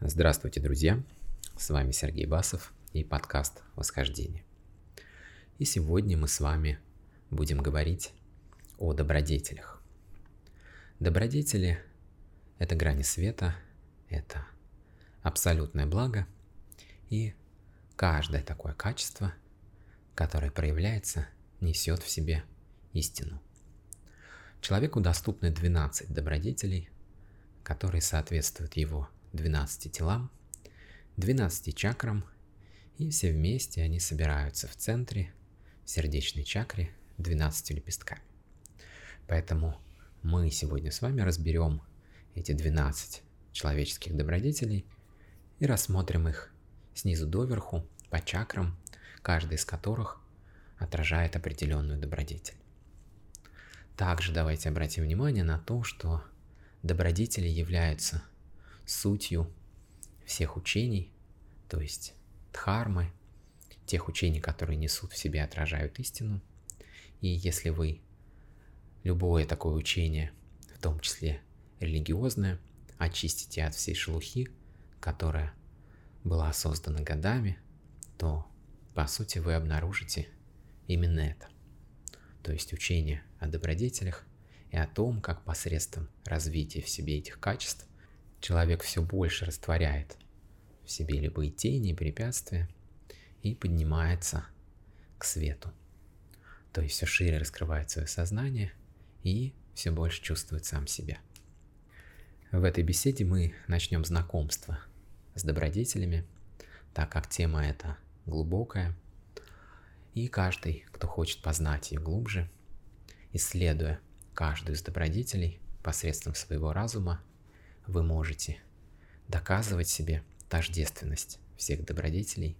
Здравствуйте, друзья! С вами Сергей Басов и подкаст «Восхождение». И сегодня мы с вами будем говорить о добродетелях. Добродетели – это грани света, это абсолютное благо, и каждое такое качество, которое проявляется, несет в себе истину. Человеку доступны 12 добродетелей, которые соответствуют его 12 телам, 12 чакрам, и все вместе они собираются в центре, в сердечной чакре, 12 лепестками. Поэтому мы сегодня с вами разберем эти 12 человеческих добродетелей и рассмотрим их снизу доверху, по чакрам, каждый из которых отражает определенную добродетель. Также давайте обратим внимание на то, что добродетели являются сутью всех учений, то есть дхармы, тех учений, которые несут в себе, отражают истину. И если вы любое такое учение, в том числе религиозное, очистите от всей шелухи, которая была создана годами, то по сути вы обнаружите именно это. То есть учение о добродетелях и о том, как посредством развития в себе этих качеств человек все больше растворяет в себе любые тени и препятствия и поднимается к свету. То есть все шире раскрывает свое сознание и все больше чувствует сам себя. В этой беседе мы начнем знакомство с добродетелями, так как тема эта глубокая, и каждый, кто хочет познать ее глубже, исследуя каждую из добродетелей посредством своего разума, вы можете доказывать себе тождественность всех добродетелей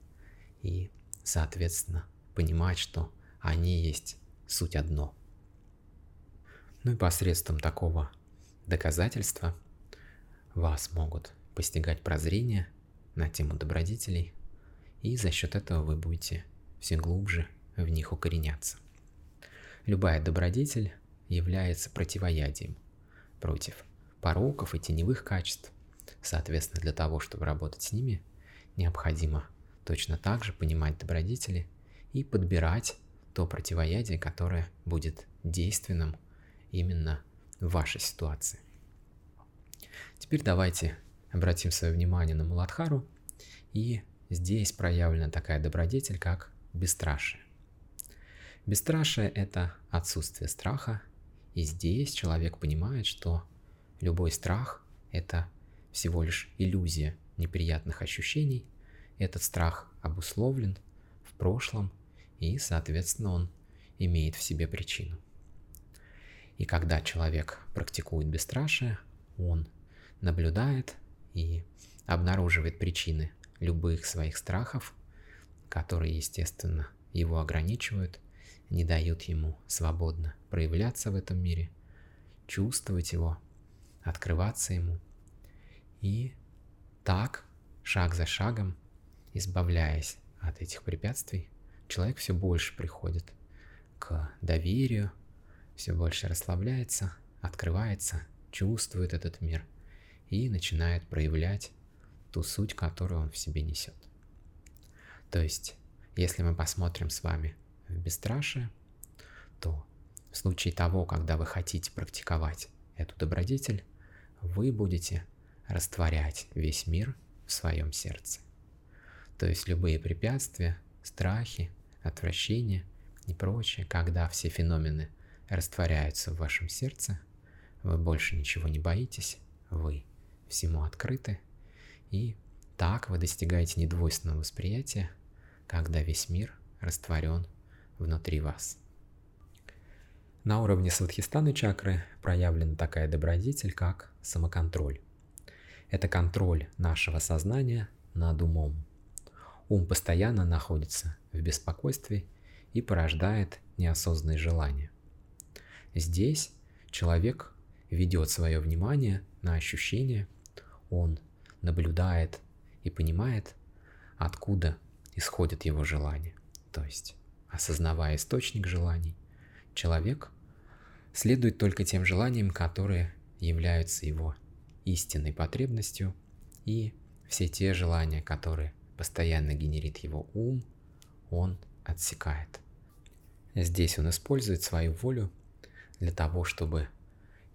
и, соответственно, понимать, что они есть суть одно. Ну и посредством такого доказательства вас могут постигать прозрение на тему добродетелей, и за счет этого вы будете все глубже в них укореняться. Любая добродетель является противоядием против пороков и теневых качеств. Соответственно, для того, чтобы работать с ними, необходимо точно так же понимать добродетели и подбирать то противоядие, которое будет действенным именно в вашей ситуации. Теперь давайте обратим свое внимание на Муладхару, и здесь проявлена такая добродетель, как бесстрашие. Бесстрашие – это отсутствие страха, и здесь человек понимает, что Любой страх – это всего лишь иллюзия неприятных ощущений. Этот страх обусловлен в прошлом, и, соответственно, он имеет в себе причину. И когда человек практикует бесстрашие, он наблюдает и обнаруживает причины любых своих страхов, которые, естественно, его ограничивают, не дают ему свободно проявляться в этом мире, чувствовать его, открываться ему. И так, шаг за шагом, избавляясь от этих препятствий, человек все больше приходит к доверию, все больше расслабляется, открывается, чувствует этот мир и начинает проявлять ту суть, которую он в себе несет. То есть, если мы посмотрим с вами в бесстрашие, то в случае того, когда вы хотите практиковать эту добродетель, вы будете растворять весь мир в своем сердце. То есть любые препятствия, страхи, отвращения и прочее, когда все феномены растворяются в вашем сердце, вы больше ничего не боитесь, вы всему открыты, и так вы достигаете недвойственного восприятия, когда весь мир растворен внутри вас. На уровне Свадхистаны чакры проявлена такая добродетель, как самоконтроль. Это контроль нашего сознания над умом. Ум постоянно находится в беспокойстве и порождает неосознанные желания. Здесь человек ведет свое внимание на ощущения, он наблюдает и понимает, откуда исходят его желания. То есть, осознавая источник желаний, человек следует только тем желаниям, которые являются его истинной потребностью, и все те желания, которые постоянно генерит его ум, он отсекает. Здесь он использует свою волю для того, чтобы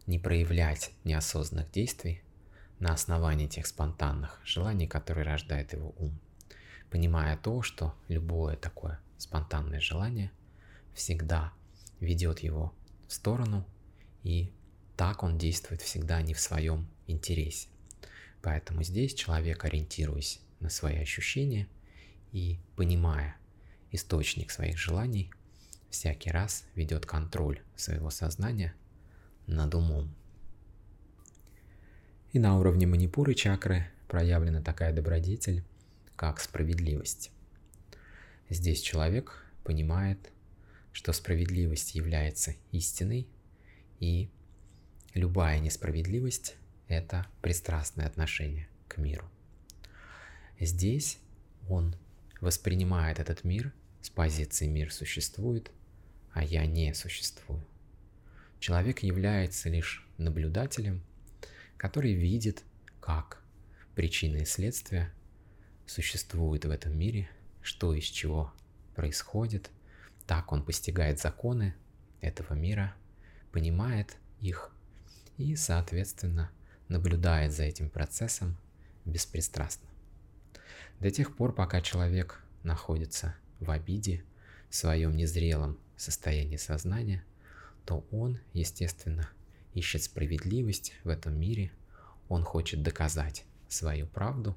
не проявлять неосознанных действий на основании тех спонтанных желаний, которые рождает его ум, понимая то, что любое такое спонтанное желание всегда ведет его сторону, и так он действует всегда не в своем интересе. Поэтому здесь человек, ориентируясь на свои ощущения и понимая источник своих желаний, всякий раз ведет контроль своего сознания над умом. И на уровне манипуры чакры проявлена такая добродетель, как справедливость. Здесь человек понимает, что справедливость является истиной, и любая несправедливость – это пристрастное отношение к миру. Здесь он воспринимает этот мир с позиции «мир существует», а я не существую. Человек является лишь наблюдателем, который видит, как причины и следствия существуют в этом мире, что из чего происходит. Так он постигает законы этого мира, понимает их и, соответственно, наблюдает за этим процессом беспристрастно. До тех пор, пока человек находится в обиде, в своем незрелом состоянии сознания, то он, естественно, ищет справедливость в этом мире, он хочет доказать свою правду,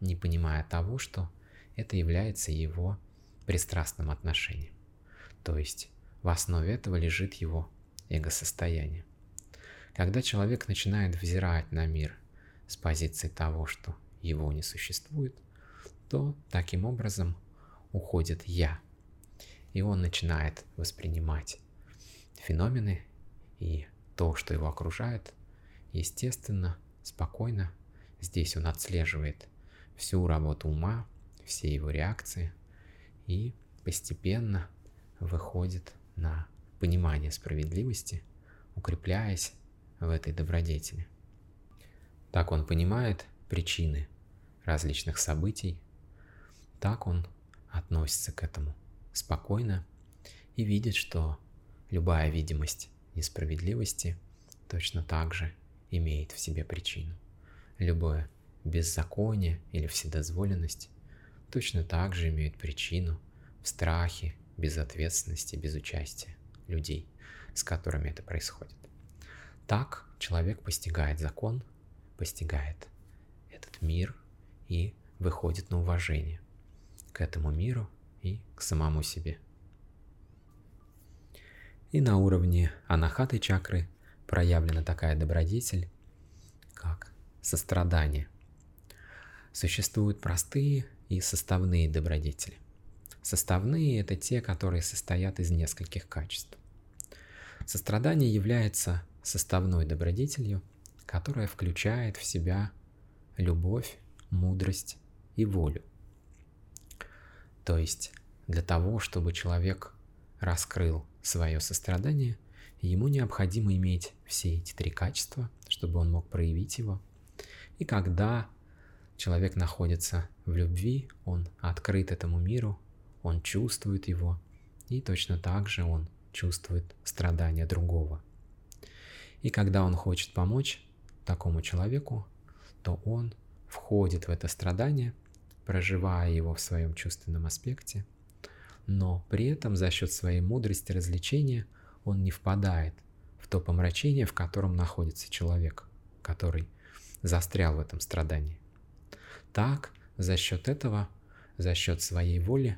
не понимая того, что это является его пристрастным отношением. То есть в основе этого лежит его эго-состояние. Когда человек начинает взирать на мир с позиции того, что его не существует, то таким образом уходит «я», и он начинает воспринимать феномены и то, что его окружает, естественно, спокойно. Здесь он отслеживает всю работу ума, все его реакции и постепенно выходит на понимание справедливости, укрепляясь в этой добродетели. Так он понимает причины различных событий, так он относится к этому спокойно и видит, что любая видимость несправедливости точно так же имеет в себе причину. Любое беззаконие или вседозволенность точно так же имеют причину в страхе, безответственности, безучастии людей, с которыми это происходит. Так человек постигает закон, постигает этот мир и выходит на уважение к этому миру и к самому себе. И на уровне анахаты чакры проявлена такая добродетель, как сострадание. Существуют простые и составные добродетели. Составные – это те, которые состоят из нескольких качеств. Сострадание является составной добродетелью, которая включает в себя любовь, мудрость и волю. То есть для того, чтобы человек раскрыл свое сострадание, ему необходимо иметь все эти три качества, чтобы он мог проявить его. И когда человек находится в любви, он открыт этому миру, он чувствует его, и точно так же он чувствует страдания другого. И когда он хочет помочь такому человеку, то он входит в это страдание, проживая его в своем чувственном аспекте, но при этом за счет своей мудрости развлечения он не впадает в то помрачение, в котором находится человек, который застрял в этом страдании. Так, за счет этого, за счет своей воли,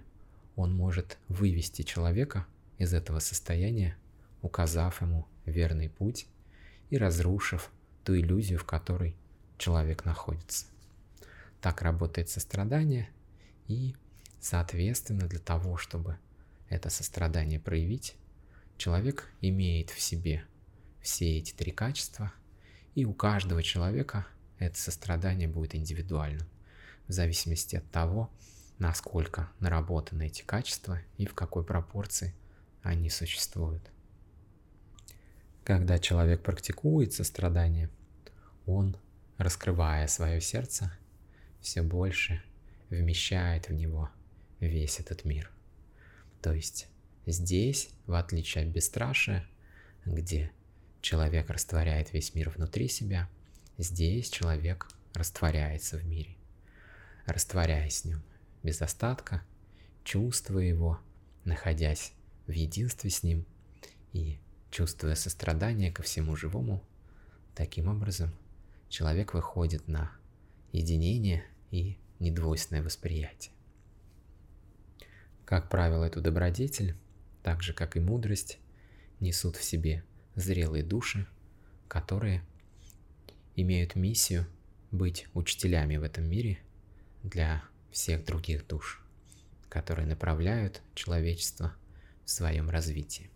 он может вывести человека из этого состояния, указав ему верный путь и разрушив ту иллюзию, в которой человек находится. Так работает сострадание, и, соответственно, для того, чтобы это сострадание проявить, человек имеет в себе все эти три качества, и у каждого человека это сострадание будет индивидуальным в зависимости от того, насколько наработаны эти качества и в какой пропорции они существуют. Когда человек практикует сострадание, он, раскрывая свое сердце, все больше вмещает в него весь этот мир. То есть здесь, в отличие от бесстрашия, где человек растворяет весь мир внутри себя, здесь человек растворяется в мире, растворяясь в нем без остатка, чувствуя его, находясь в единстве с ним и чувствуя сострадание ко всему живому, таким образом человек выходит на единение и недвойственное восприятие. Как правило, эту добродетель, так же как и мудрость, несут в себе зрелые души, которые имеют миссию быть учителями в этом мире для всех других душ, которые направляют человечество в своем развитии.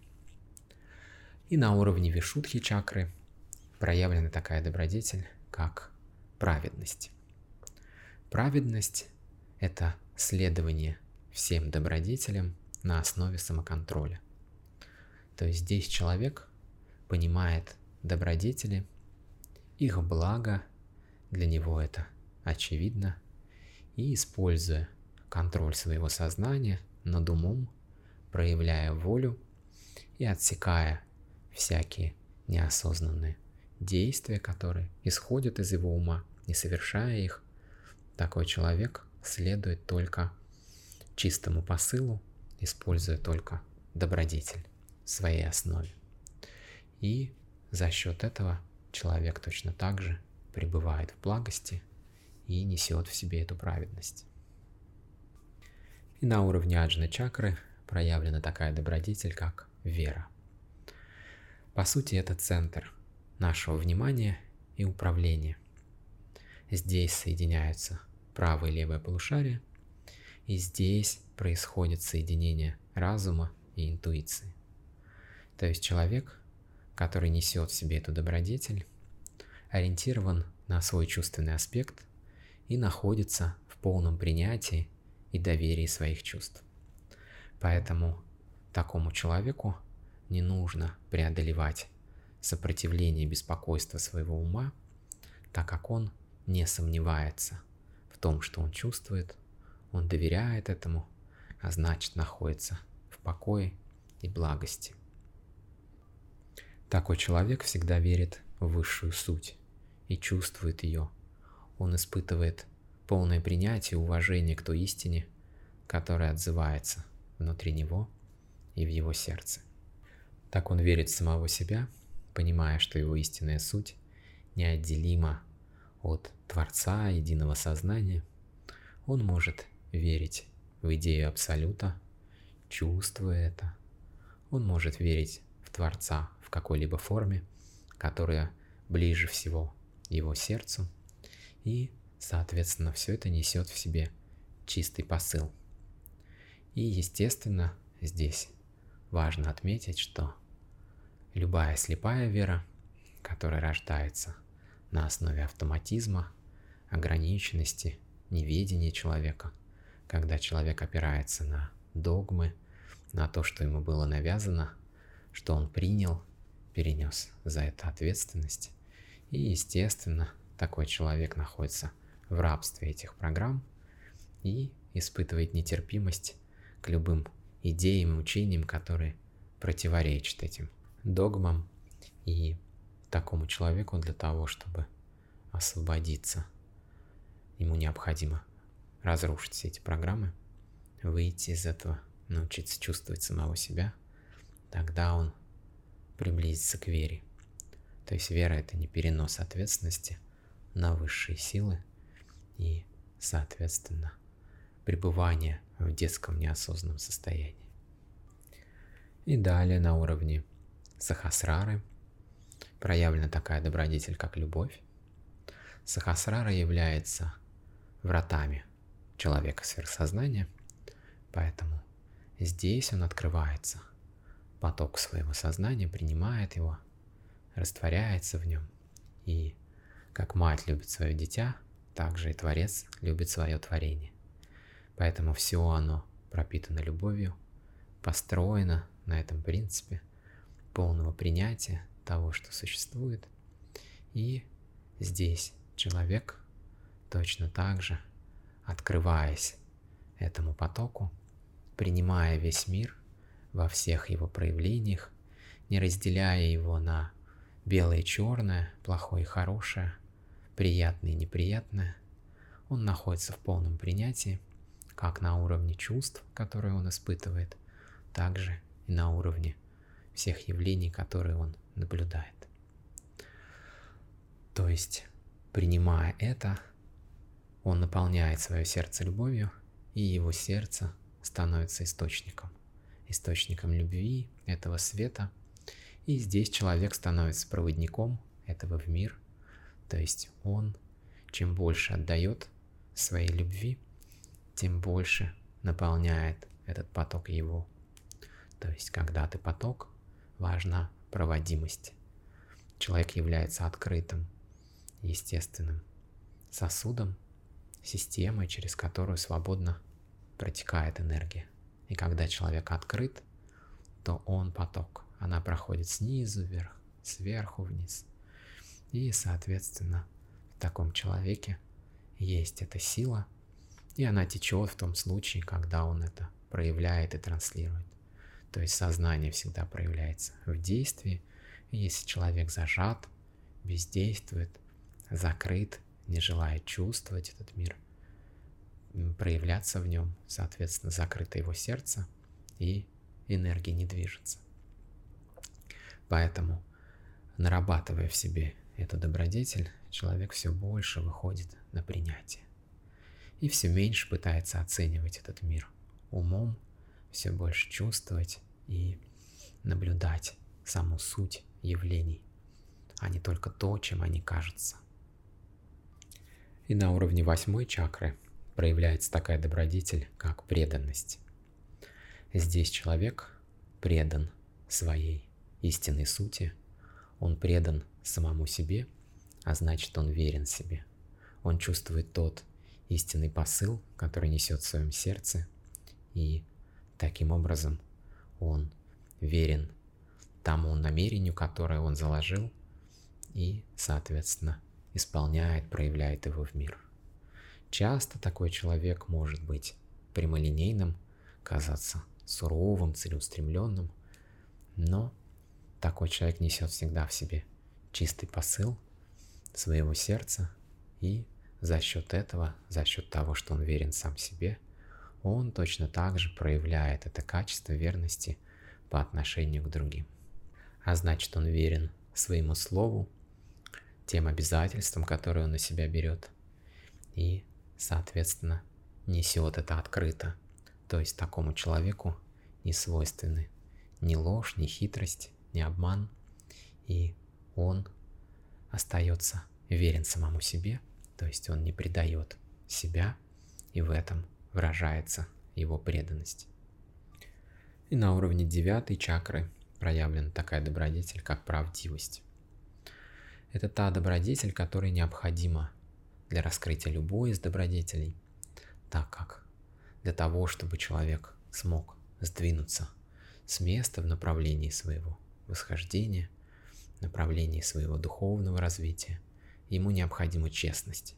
И на уровне вишудхи чакры проявлена такая добродетель, как праведность. Праведность – это следование всем добродетелям на основе самоконтроля. То есть здесь человек понимает добродетели, их благо, для него это очевидно, и используя контроль своего сознания над умом, проявляя волю и отсекая всякие неосознанные действия, которые исходят из его ума, не совершая их, такой человек следует только чистому посылу, используя только добродетель в своей основе. И за счет этого человек точно так же пребывает в благости и несет в себе эту праведность. И на уровне аджны чакры проявлена такая добродетель, как вера. По сути, это центр нашего внимания и управления. Здесь соединяются правое и левое полушарие, и здесь происходит соединение разума и интуиции. То есть человек, который несет в себе эту добродетель, ориентирован на свой чувственный аспект и находится в полном принятии и доверии своих чувств. Поэтому такому человеку не нужно преодолевать сопротивление и беспокойство своего ума, так как он не сомневается в том, что он чувствует, он доверяет этому, а значит находится в покое и благости. Такой человек всегда верит в высшую суть и чувствует ее. Он испытывает полное принятие и уважение к той истине, которая отзывается внутри него и в его сердце. Так он верит в самого себя, понимая, что его истинная суть неотделима от Творца, единого сознания. Он может верить в идею Абсолюта, чувствуя это. Он может верить в Творца в какой-либо форме, которая ближе всего его сердцу, и, соответственно, все это несет в себе чистый посыл. И, естественно, здесь важно отметить, что любая слепая вера, которая рождается на основе автоматизма, ограниченности, неведения человека, когда человек опирается на догмы, на то, что ему было навязано, что он принял, перенес за это ответственность. И, естественно, такой человек находится в рабстве этих программ и испытывает нетерпимость к любым идеям и учениям, которые противоречат этим догмам. И такому человеку для того, чтобы освободиться, ему необходимо разрушить все эти программы, выйти из этого, научиться чувствовать самого себя, тогда он приблизится к вере. То есть вера это не перенос ответственности на высшие силы и, соответственно, пребывание в детском неосознанном состоянии. И далее на уровне сахасрары проявлена такая добродетель, как любовь. Сахасрара является вратами человека сверхсознания, поэтому здесь он открывается. Поток своего сознания принимает его, растворяется в нем. И как мать любит свое дитя, так же и Творец любит свое творение. Поэтому все оно пропитано любовью, построено на этом принципе полного принятия того, что существует. И здесь человек точно так же открываясь этому потоку, принимая весь мир во всех его проявлениях, не разделяя его на белое и черное, плохое и хорошее, приятное и неприятное, он находится в полном принятии, как на уровне чувств, которые он испытывает, так же и на уровне всех явлений, которые он наблюдает. То есть, принимая это, он наполняет свое сердце любовью, и его сердце становится источником, источником любви, этого света. И здесь человек становится проводником этого в мир, то есть он, чем больше отдает своей любви, тем больше наполняет этот поток его. То есть, когда ты поток, важна проводимость. Человек является открытым, естественным сосудом, системой, через которую свободно протекает энергия. И когда человек открыт, то он поток. Она проходит снизу вверх, сверху вниз. И, соответственно, в таком человеке есть эта сила, и она течет в том случае, когда он это проявляет и транслирует. То есть сознание всегда проявляется в действии, и если человек зажат, бездействует, закрыт, не желает чувствовать этот мир, проявляться в нем, соответственно, закрыто его сердце, и энергия не движется. Поэтому, нарабатывая в себе эту добродетель, человек все больше выходит на принятие. И все меньше пытается оценивать этот мир умом, все больше чувствовать и наблюдать саму суть явлений, а не только то, чем они кажутся. И на уровне восьмой чакры проявляется такая добродетель, как преданность. Здесь человек предан своей истинной сути, он предан самому себе – а значит он верен себе. Он чувствует тот истинный посыл, который несет в своем сердце, и таким образом он верен тому намерению, которое он заложил, и, соответственно, исполняет, проявляет его в мир. Часто такой человек может быть прямолинейным, казаться суровым, целеустремленным, но такой человек несет всегда в себе чистый посыл, своего сердца, и за счет этого, за счет того, что он верен сам себе, он точно так же проявляет это качество верности по отношению к другим. А значит, он верен своему слову, тем обязательствам, которые он на себя берет, и, соответственно, несет это открыто. То есть такому человеку не свойственны ни ложь, ни хитрость, ни обман, и он остается верен самому себе, то есть он не предает себя, и в этом выражается его преданность. И на уровне девятой чакры проявлена такая добродетель, как правдивость. Это та добродетель, которая необходима для раскрытия любой из добродетелей, так как для того, чтобы человек смог сдвинуться с места в направлении своего восхождения, направлении своего духовного развития, ему необходима честность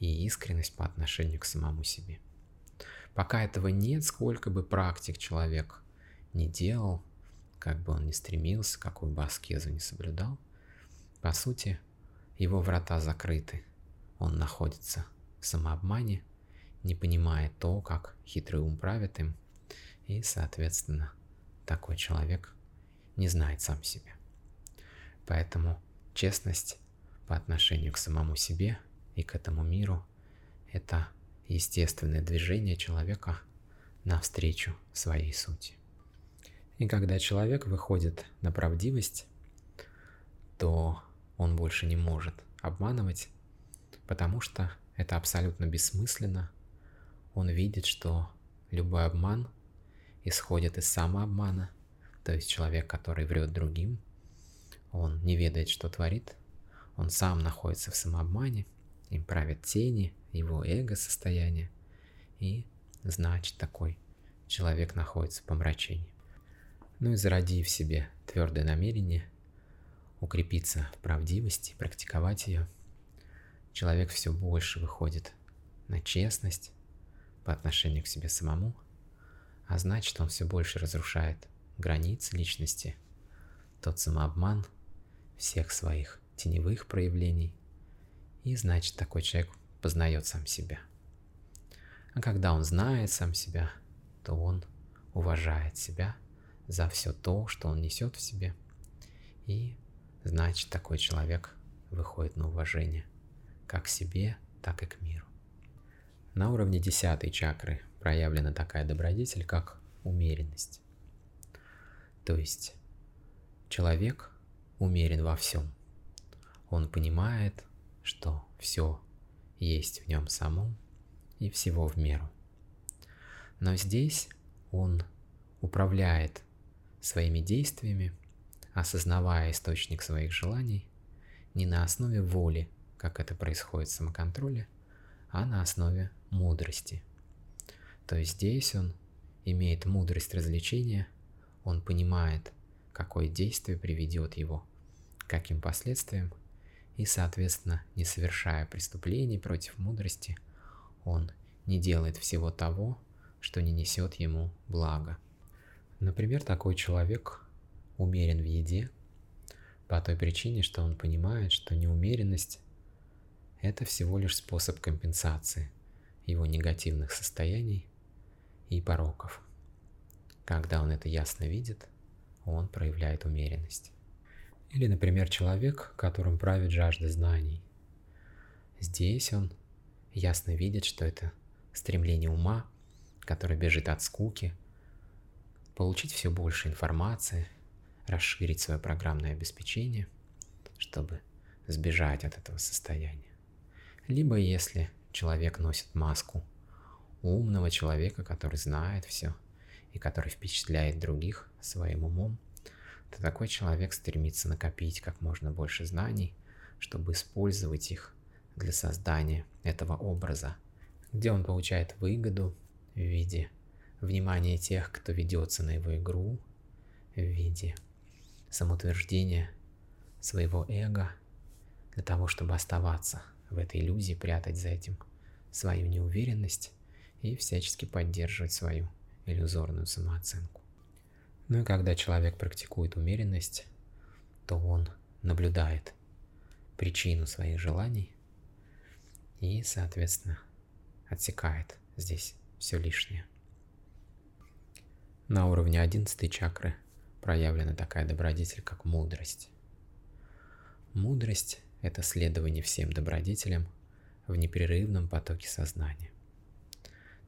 и искренность по отношению к самому себе. Пока этого нет, сколько бы практик человек не делал, как бы он ни стремился, какую бы аскезу не соблюдал, по сути, его врата закрыты. Он находится в самообмане, не понимая то, как хитрый ум правит им, и, соответственно, такой человек не знает сам себя. Поэтому честность по отношению к самому себе и к этому миру – это естественное движение человека навстречу своей сути. И когда человек выходит на правдивость, то он больше не может обманывать, потому что это абсолютно бессмысленно. Он видит, что любой обман исходит из самообмана, то есть человек, который врет другим – он не ведает, что творит. Он сам находится в самообмане. Им правят тени, его эго-состояние. И значит такой человек находится в помрачении. Ну и зародив в себе твердое намерение укрепиться в правдивости, практиковать ее, человек все больше выходит на честность, по отношению к себе самому, а значит он все больше разрушает границы личности, тот самообман всех своих теневых проявлений, и значит такой человек познает сам себя. А когда он знает сам себя, то он уважает себя за все то, что он несет в себе, и значит такой человек выходит на уважение как к себе, так и к миру. На уровне десятой чакры проявлена такая добродетель, как умеренность. То есть человек умерен во всем. Он понимает, что все есть в нем самом и всего в меру. Но здесь он управляет своими действиями, осознавая источник своих желаний не на основе воли, как это происходит в самоконтроле, а на основе мудрости. То есть здесь он имеет мудрость развлечения, он понимает, какое действие приведет его к каким последствиям, и, соответственно, не совершая преступлений против мудрости, он не делает всего того, что не несет ему блага. Например, такой человек умерен в еде по той причине, что он понимает, что неумеренность – это всего лишь способ компенсации его негативных состояний и пороков. Когда он это ясно видит, он проявляет умеренность. Или, например, человек, которым правит жажда знаний. Здесь он ясно видит, что это стремление ума, которое бежит от скуки, получить все больше информации, расширить свое программное обеспечение, чтобы сбежать от этого состояния. Либо если человек носит маску умного человека, который знает все и который впечатляет других своим умом, то такой человек стремится накопить как можно больше знаний, чтобы использовать их для создания этого образа, где он получает выгоду в виде внимания тех, кто ведется на его игру, в виде самоутверждения своего эго, для того, чтобы оставаться в этой иллюзии, прятать за этим свою неуверенность и всячески поддерживать свою иллюзорную самооценку. Ну и когда человек практикует умеренность, то он наблюдает причину своих желаний и, соответственно, отсекает здесь все лишнее. На уровне 11 чакры проявлена такая добродетель, как мудрость. Мудрость – это следование всем добродетелям в непрерывном потоке сознания.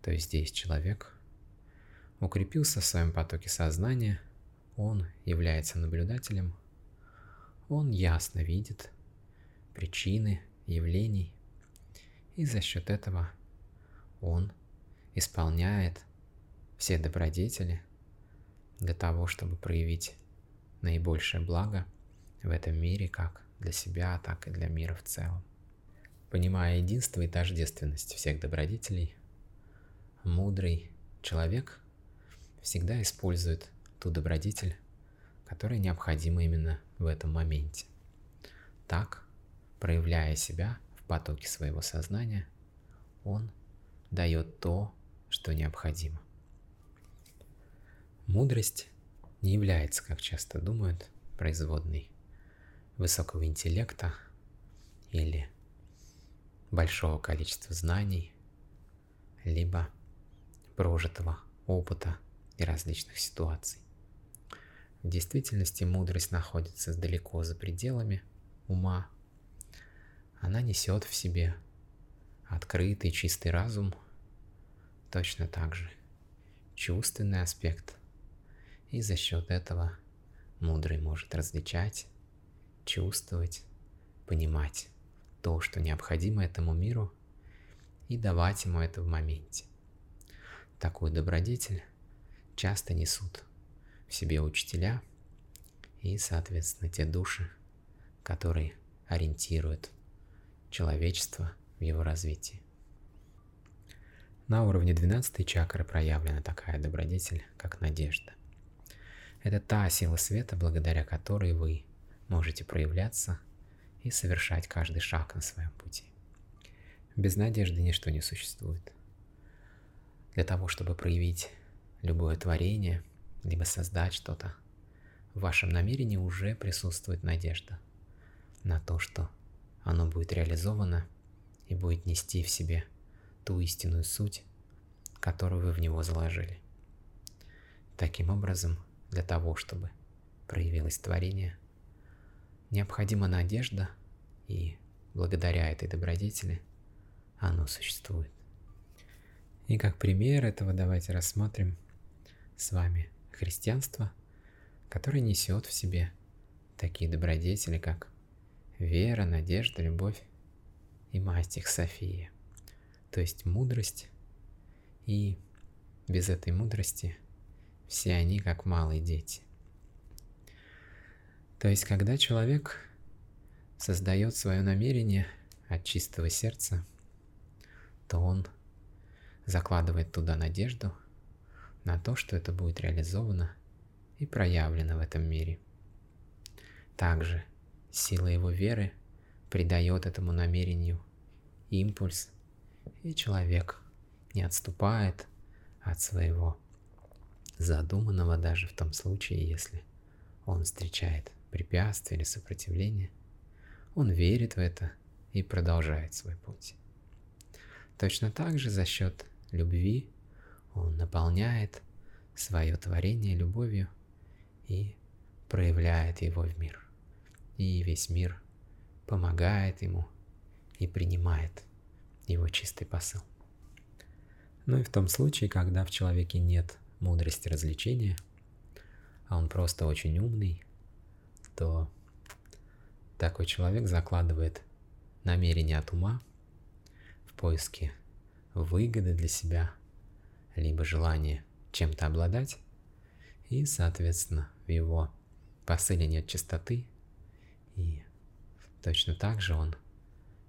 То есть здесь человек укрепился в своем потоке сознания, он является наблюдателем, он ясно видит причины явлений, и за счет этого он исполняет все добродетели для того, чтобы проявить наибольшее благо в этом мире как для себя, так и для мира в целом. Понимая единство и тождественность всех добродетелей, мудрый человек всегда использует ту добродетель, которая необходима именно в этом моменте. Так, проявляя себя в потоке своего сознания, он дает то, что необходимо. Мудрость не является, как часто думают, производной высокого интеллекта или большого количества знаний, либо прожитого опыта и различных ситуаций. В действительности мудрость находится далеко за пределами ума. Она несет в себе открытый чистый разум, точно так же чувственный аспект – и за счет этого мудрый может различать, чувствовать, понимать то, что необходимо этому миру, и давать ему это в моменте. Такую добродетель часто несут в себе учителя и, соответственно, те души, которые ориентируют человечество в его развитии. На уровне 12 чакры проявлена такая добродетель, как надежда – это та сила света, благодаря которой вы можете проявляться и совершать каждый шаг на своем пути. Без надежды ничто не существует. для того, чтобы проявить любое творение, либо создать что-то, в вашем намерении уже присутствует надежда на то, что оно будет реализовано и будет нести в себе ту истинную суть, которую вы в него заложили. Таким образом, для того, чтобы проявилось творение, необходима надежда, и благодаря этой добродетели оно существует. И как пример этого давайте рассмотрим с вами христианство, которое несет в себе такие добродетели, как вера, надежда, любовь и масть их София, то есть мудрость, и без этой мудрости все они как малые дети. То есть, когда человек создает свое намерение от чистого сердца, то он закладывает туда надежду на то, что это будет реализовано и проявлено в этом мире. Также сила его веры придает этому намерению импульс, и человек не отступает от своего задуманного даже в том случае, если он встречает препятствие или сопротивление, он верит в это и продолжает свой путь. Точно так же за счет любви он наполняет свое творение любовью и проявляет его в мир. И весь мир помогает ему и принимает его чистый посыл. Ну и в том случае, когда в человеке нет мудрости развлечения, а он просто очень умный, то такой человек закладывает намерение от ума в поиске выгоды для себя, либо желание чем-то обладать, и, соответственно, в его посыле нет чистоты, и точно так же он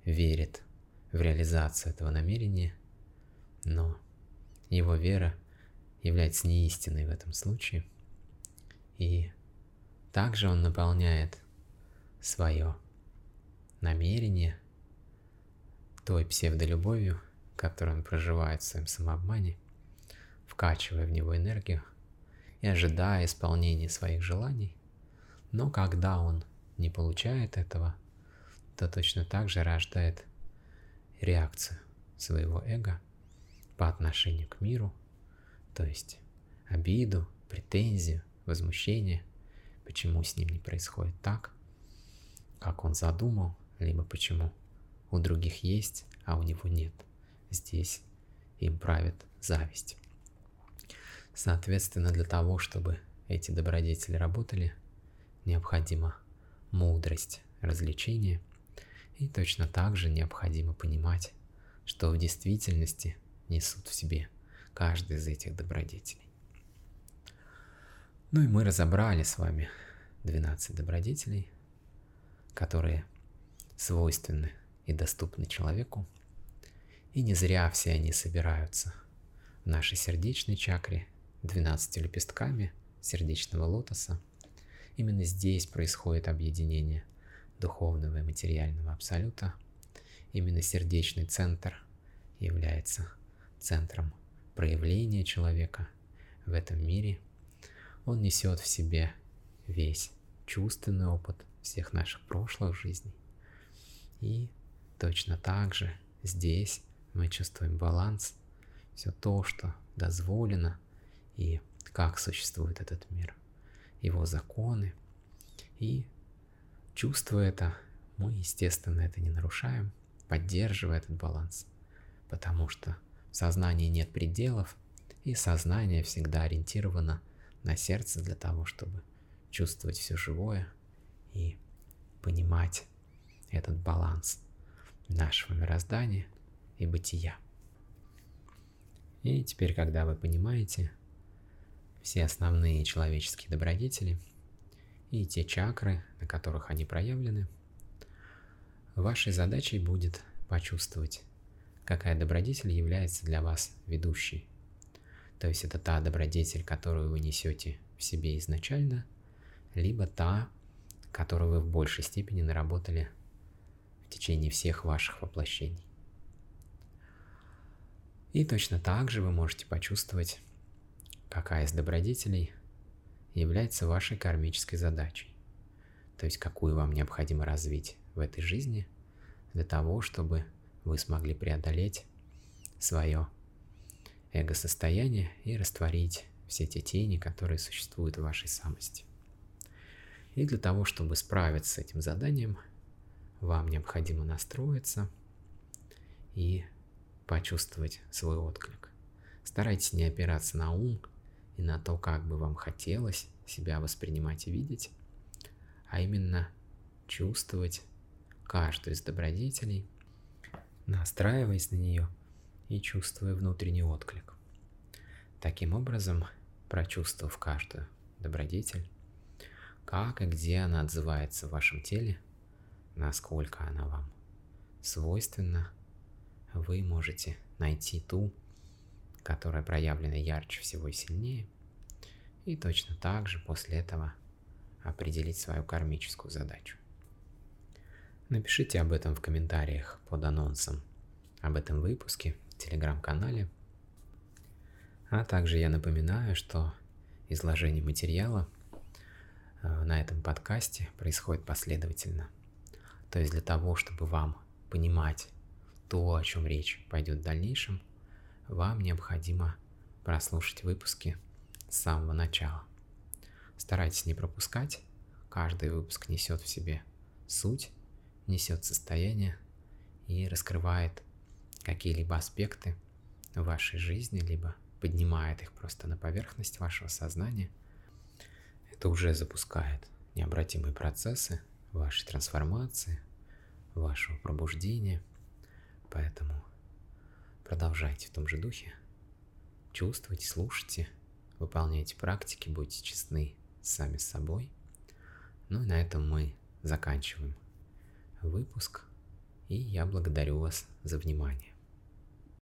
верит в реализацию этого намерения, но его вера является неистинной в этом случае. И также он наполняет свое намерение той псевдолюбовью, которую он проживает в своем самообмане, вкачивая в него энергию и ожидая исполнения своих желаний. Но когда он не получает этого, то точно так же рождает реакцию своего эго по отношению к миру, то есть обиду, претензию, возмущение, почему с ним не происходит так, как он задумал, либо почему у других есть, а у него нет. Здесь им правит зависть. Соответственно, для того, чтобы эти добродетели работали, необходима мудрость развлечения, и точно так же необходимо понимать, что в действительности несут в себе каждый из этих добродетелей. Ну и мы разобрали с вами 12 добродетелей, которые свойственны и доступны человеку. И не зря все они собираются в нашей сердечной чакре 12 лепестками сердечного лотоса. Именно здесь происходит объединение духовного и материального абсолюта. Именно сердечный центр является центром проявления человека в этом мире. Он несет в себе весь чувственный опыт всех наших прошлых жизней. И точно так же здесь мы чувствуем баланс, все то, что дозволено, и как существует этот мир, его законы. И чувствуя это, мы, естественно, это не нарушаем, поддерживая этот баланс, потому что в сознании нет пределов, и сознание всегда ориентировано на сердце для того, чтобы чувствовать все живое и понимать этот баланс нашего мироздания и бытия. И теперь, когда вы понимаете все основные человеческие добродетели и те чакры, на которых они проявлены, вашей задачей будет почувствовать, какая добродетель является для вас ведущей. То есть это та добродетель, которую вы несете в себе изначально, либо та, которую вы в большей степени наработали в течение всех ваших воплощений. И точно так же вы можете почувствовать, какая из добродетелей является вашей кармической задачей. То есть какую вам необходимо развить в этой жизни для того, чтобы вы смогли преодолеть свое эго-состояние и растворить все те тени, которые существуют в вашей самости. И для того, чтобы справиться с этим заданием, вам необходимо настроиться и почувствовать свой отклик. Старайтесь не опираться на ум и на то, как бы вам хотелось себя воспринимать и видеть, а именно чувствовать каждую из добродетелей, настраиваясь на нее и чувствуя внутренний отклик. Таким образом, прочувствовав каждую добродетель, как и где она отзывается в вашем теле, насколько она вам свойственна, вы можете найти ту, которая проявлена ярче всего и сильнее, и точно так же после этого определить свою кармическую задачу. Напишите об этом в комментариях под анонсом об этом выпуске в телеграм-канале. А также я напоминаю, что изложение материала э, на этом подкасте происходит последовательно. То есть для того, чтобы вам понимать то, о чем речь пойдет в дальнейшем, вам необходимо прослушать выпуски с самого начала. Старайтесь не пропускать, каждый выпуск несет в себе суть, несет состояние и раскрывает какие-либо аспекты вашей жизни, либо поднимает их просто на поверхность вашего сознания. Это уже запускает необратимые процессы вашей трансформации, вашего пробуждения – Поэтому продолжайте в том же духе. Чувствуйте, слушайте, выполняйте практики, будьте честны сами с собой. Ну и на этом мы заканчиваем выпуск. И я благодарю вас за внимание.